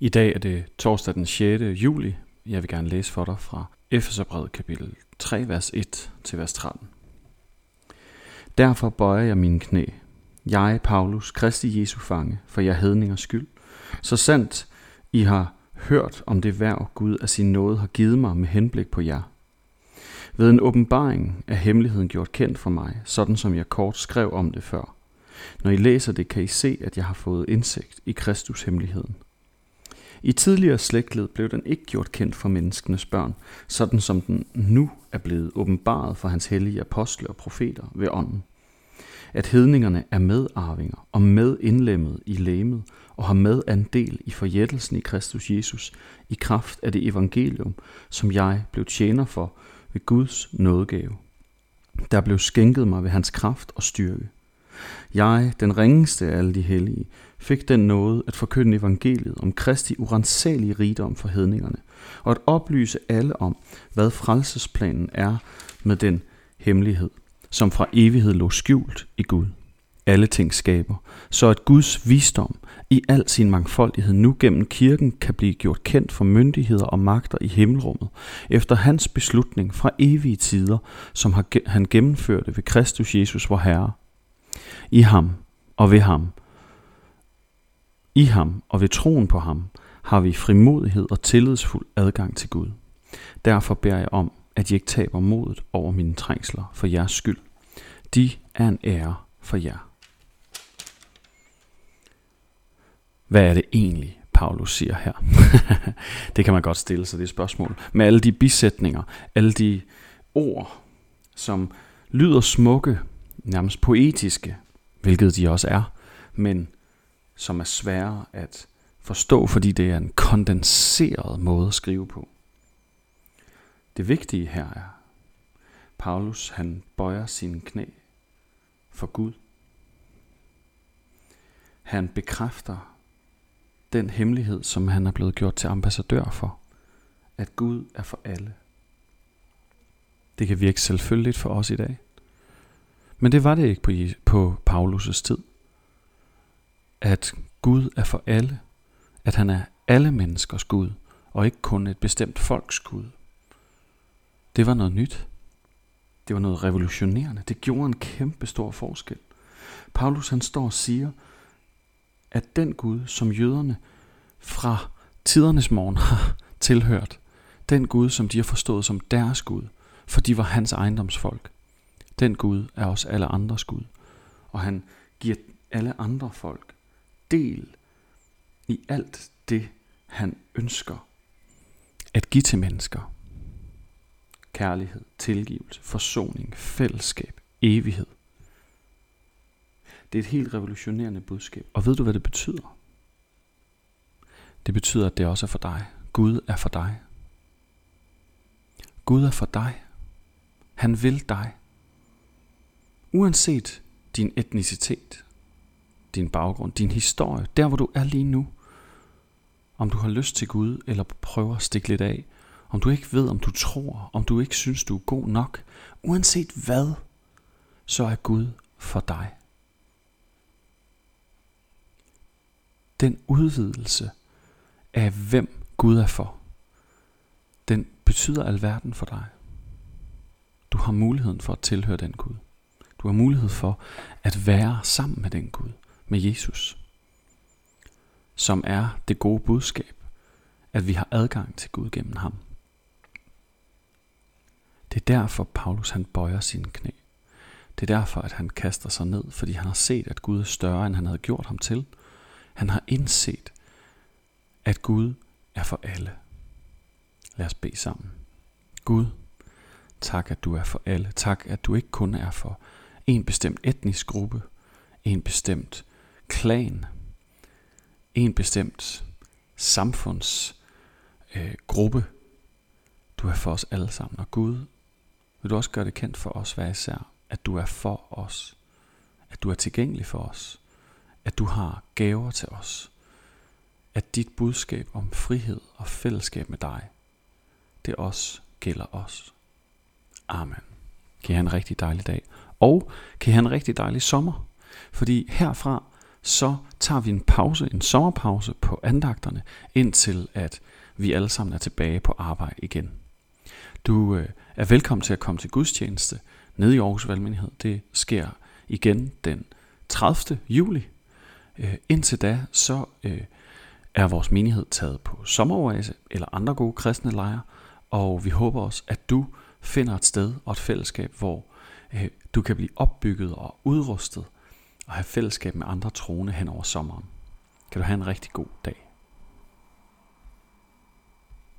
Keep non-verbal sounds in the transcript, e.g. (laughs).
I dag er det torsdag den 6. juli. Jeg vil gerne læse for dig fra Efeserbrevet kapitel 3, vers 1 til vers 13. Derfor bøjer jeg mine knæ. Jeg, Paulus, Kristi Jesu fange, for jeg hedningers skyld. Så sandt I har hørt om det værv Gud af sin nåde har givet mig med henblik på jer. Ved en åbenbaring er hemmeligheden gjort kendt for mig, sådan som jeg kort skrev om det før. Når I læser det, kan I se, at jeg har fået indsigt i Kristus hemmeligheden. I tidligere slægtled blev den ikke gjort kendt for menneskenes børn, sådan som den nu er blevet åbenbaret for hans hellige apostle og profeter ved ånden. At hedningerne er medarvinger og medindlemmet i læmet og har med andel i forjættelsen i Kristus Jesus i kraft af det evangelium, som jeg blev tjener for ved Guds nådegave, der blev skænket mig ved hans kraft og styrke. Jeg, den ringeste af alle de hellige, fik den nåde at forkynde evangeliet om Kristi urensagelige rigdom for hedningerne, og at oplyse alle om, hvad frelsesplanen er med den hemmelighed, som fra evighed lå skjult i Gud. Alle ting skaber, så at Guds visdom i al sin mangfoldighed nu gennem kirken kan blive gjort kendt for myndigheder og magter i himmelrummet, efter hans beslutning fra evige tider, som han gennemførte ved Kristus Jesus vor Herre. I ham og ved ham, i ham og ved troen på ham, har vi frimodighed og tillidsfuld adgang til Gud. Derfor beder jeg om, at I ikke taber modet over mine trængsler for jeres skyld. De er en ære for jer. Hvad er det egentlig, Paulus siger her? (laughs) det kan man godt stille sig det spørgsmål. Med alle de bisætninger, alle de ord, som lyder smukke, nærmest poetiske, hvilket de også er, men som er svære at forstå, fordi det er en kondenseret måde at skrive på. Det vigtige her er, Paulus han bøjer sine knæ for Gud. Han bekræfter den hemmelighed, som han er blevet gjort til ambassadør for, at Gud er for alle. Det kan virke selvfølgeligt for os i dag. Men det var det ikke på, på Paulus' tid. At Gud er for alle. At han er alle menneskers Gud, og ikke kun et bestemt folks Gud. Det var noget nyt. Det var noget revolutionerende. Det gjorde en kæmpe stor forskel. Paulus han står og siger, at den Gud, som jøderne fra tidernes morgen (laughs) har tilhørt, den Gud, som de har forstået som deres Gud, for de var hans ejendomsfolk, den Gud er også alle andres Gud. Og han giver alle andre folk del i alt det, han ønsker at give til mennesker. Kærlighed, tilgivelse, forsoning, fællesskab, evighed. Det er et helt revolutionerende budskab. Og ved du, hvad det betyder? Det betyder, at det også er for dig. Gud er for dig. Gud er for dig. Han vil dig. Uanset din etnicitet, din baggrund, din historie, der hvor du er lige nu, om du har lyst til Gud, eller prøver at stikke lidt af, om du ikke ved, om du tror, om du ikke synes, du er god nok, uanset hvad, så er Gud for dig. Den udvidelse af hvem Gud er for, den betyder alverden for dig. Du har muligheden for at tilhøre den Gud. Du har mulighed for at være sammen med den Gud, med Jesus, som er det gode budskab, at vi har adgang til Gud gennem ham. Det er derfor Paulus han bøjer sine knæ. Det er derfor, at han kaster sig ned, fordi han har set, at Gud er større, end han havde gjort ham til. Han har indset, at Gud er for alle. Lad os bede sammen. Gud, tak at du er for alle. Tak at du ikke kun er for en bestemt etnisk gruppe, en bestemt klan, en bestemt samfundsgruppe. Øh, du er for os alle sammen. Og Gud, vil du også gøre det kendt for os hver især, at du er for os. At du er tilgængelig for os. At du har gaver til os at dit budskab om frihed og fællesskab med dig, det også gælder os. Amen. Kan I have en rigtig dejlig dag. Og kan I have en rigtig dejlig sommer. Fordi herfra, så tager vi en pause, en sommerpause på andagterne, indtil at vi alle sammen er tilbage på arbejde igen. Du øh, er velkommen til at komme til gudstjeneste nede i Aarhus Valgmenighed. Det sker igen den 30. juli. Øh, indtil da, så øh, er vores menighed taget på sommeroase eller andre gode kristne lejre, og vi håber også, at du finder et sted og et fællesskab, hvor øh, du kan blive opbygget og udrustet og have fællesskab med andre troende hen over sommeren. Kan du have en rigtig god dag.